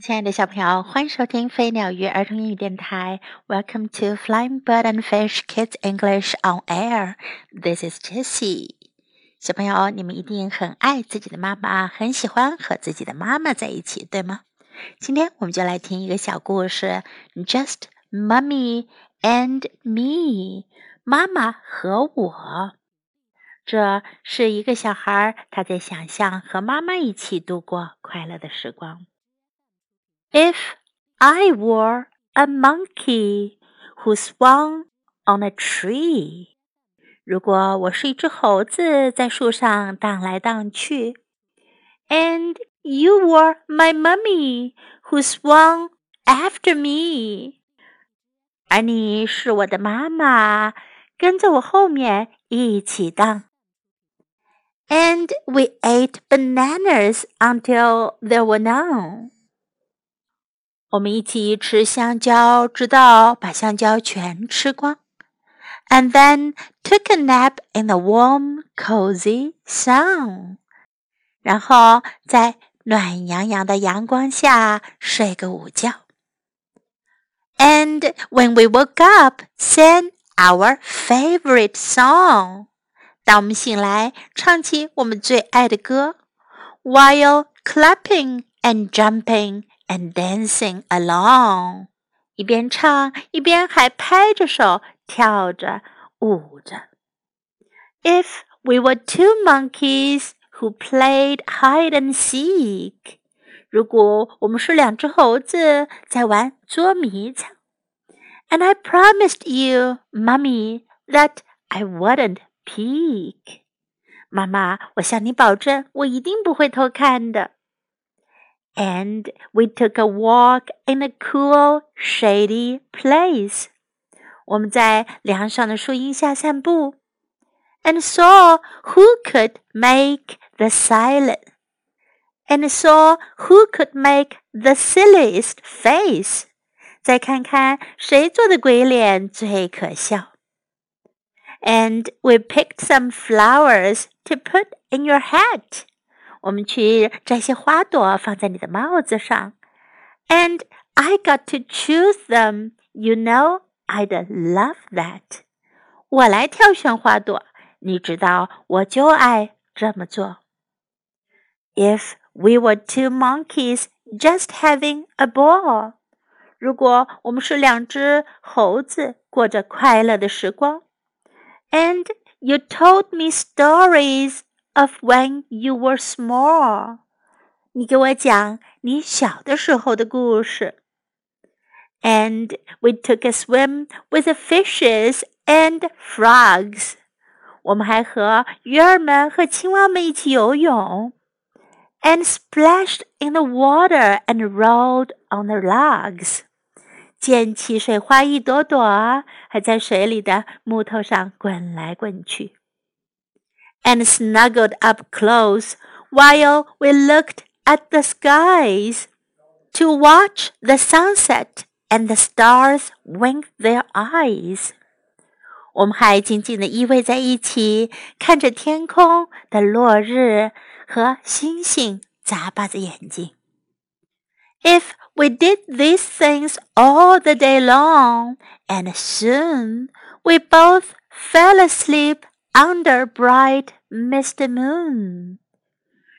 亲爱的小朋友，欢迎收听飞鸟鱼儿童英语电台。Welcome to Flying Bird and Fish Kids English on Air. This is Jessie. 小朋友，你们一定很爱自己的妈妈，很喜欢和自己的妈妈在一起，对吗？今天我们就来听一个小故事，Just Mummy and Me，妈妈和我。这是一个小孩，他在想象和妈妈一起度过快乐的时光。If I were a monkey who swung on a tree，如果我是一只猴子在树上荡来荡去，and you were my mummy who swung after me，而你是我的妈妈，跟在我后面一起荡。And we ate bananas until there were none. 我们一起吃香蕉，直到把香蕉全吃光。And then took a nap in the warm, cozy sun. 然后在暖洋洋的阳光下睡个午觉。And when we woke up, sang our favorite song. 当我们醒来，唱起我们最爱的歌，while clapping and jumping and dancing along，一边唱一边还拍着手跳着舞着。If we were two monkeys who played hide and seek，如果我们是两只猴子在玩捉迷藏，and I promised you, Mummy, that I wouldn't peek，妈妈，我向你保证，我一定不会偷看的。 And we took a walk in a cool, shady place。我们在凉爽的树荫下散步，and saw who could make the silent, and saw who could make the silliest face。再看看谁做的鬼脸最可笑。and we picked some flowers to put in your hat. 我们去摘些花朵放在你的帽子上。And I got to choose them. You know, I'd love that. 我来挑选花朵，你知道我就爱这么做。If we were two monkeys just having a ball，如果我们是两只猴子过着快乐的时光。and you told me stories of when you were small. 你给我讲你小的时候的故事。And we took a swim with the fishes and frogs. 我们还和鱼儿们和青蛙们一起游泳。And splashed in the water and rolled on the logs. 溅起水花一朵朵，还在水里的木头上滚来滚去。 And snuggled up close while we looked at the skies to watch the sunset and the stars wink their eyes。我们还紧紧地依偎在一起，看着天空的落日和星星眨巴着眼睛。If we did these things all the day long, and soon we both fell asleep under bright Mr. Moon.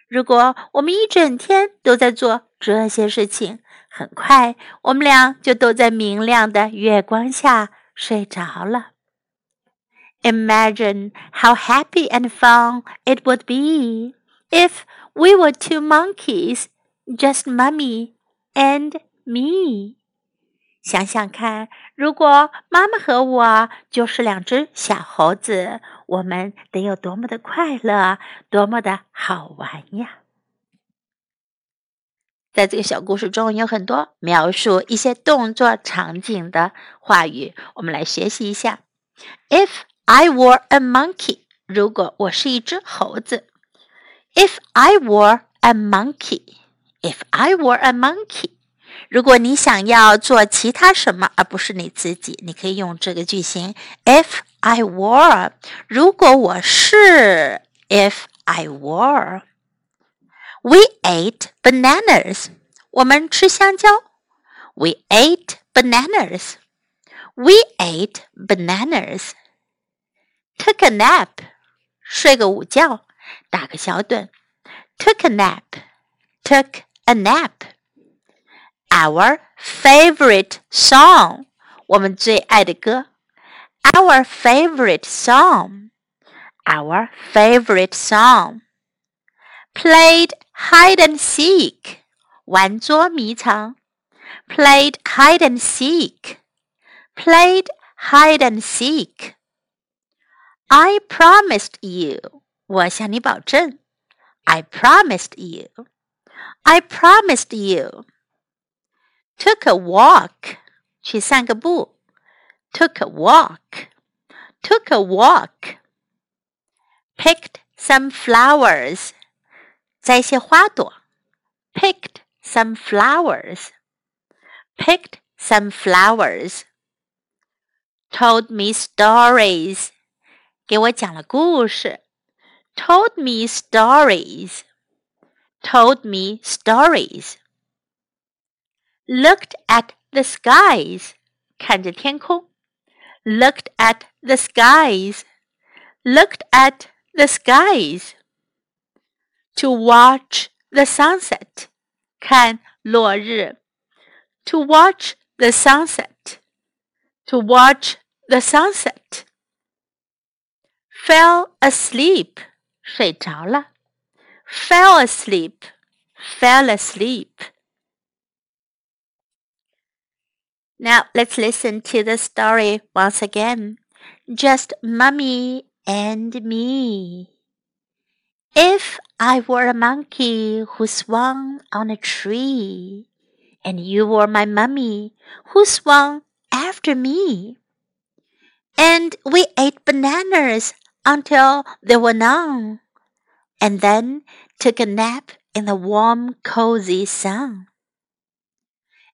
如果我们一整天都在做这些事情，很快我们俩就都在明亮的月光下睡着了。Imagine how happy and fun it would be if we were two monkeys, just mummy and me。想想看，如果妈妈和我就是两只小猴子，我们得有多么的快乐，多么的好玩呀！在这个小故事中，有很多描述一些动作场景的话语，我们来学习一下。If I were a monkey，如果我是一只猴子。If I were a monkey，If I were a monkey。如果你想要做其他什么，而不是你自己，你可以用这个句型：If I were，如果我是，If I were，We ate bananas， 我们吃香蕉。We ate bananas. We ate bananas. Took a nap. 睡个午觉，打个小盹。Took a nap. Took a nap. Our favorite song. 我们最爱的歌。 Our favorite song. Our favorite song. Played hide and seek. 玩捉迷藏。Played hide and seek. Played hide and seek. I promised you. 我向你保证。I promised you. I promised you. Took a walk. 去散个步。 Took a walk. Took a walk. Picked some flowers. 摘些花朵。Picked some flowers. Picked some flowers. Told me stories. 给我讲了故事。Told me stories. Told me stories. Looked at the skies. 看着天空。 Looked at the skies. Looked at the skies. To watch the sunset. 看落日。To watch the sunset. To watch the sunset. Fell asleep. 睡着了。Fell asleep. Fell asleep. Now let's listen to the story once again. Just Mummy and me. If I were a monkey who swung on a tree, and you were my mummy who swung after me, and we ate bananas until there were none, and then took a nap in the warm, cozy sun.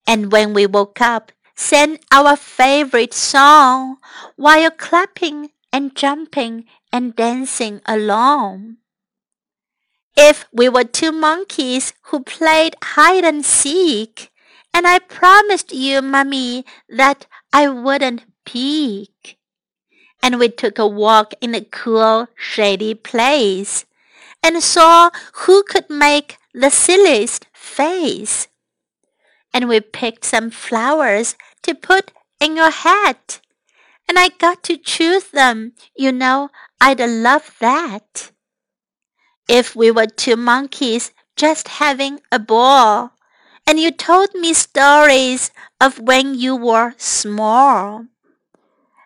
And when we woke up, sang our favorite song while clapping and jumping and dancing along. If we were two monkeys who played hide and seek, and I promised you, Mummy, that I wouldn't peek. And we took a walk in a cool, shady place, and saw who could make the silliest face. And we picked some flowers to put in your hat, and I got to choose them. You know, I'd love that if we were two monkeys just having a ball, and you told me stories of when you were small.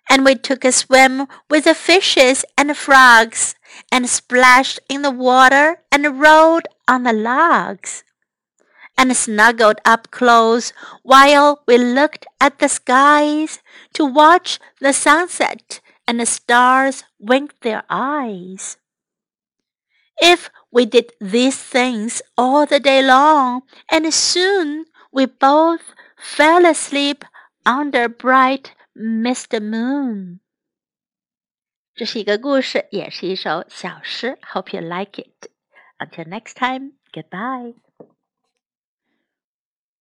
And we took a swim with the fishes and the frogs, and splashed in the water and rode on the logs, and snuggled up close while we looked at the skies to watch the sunset and the stars wink their eyes. If we did these things all the day long, and soon we both fell asleep under bright Mr. Moon. 这是一个故事，也是一首小诗。Hope you like it. Until next time, goodbye.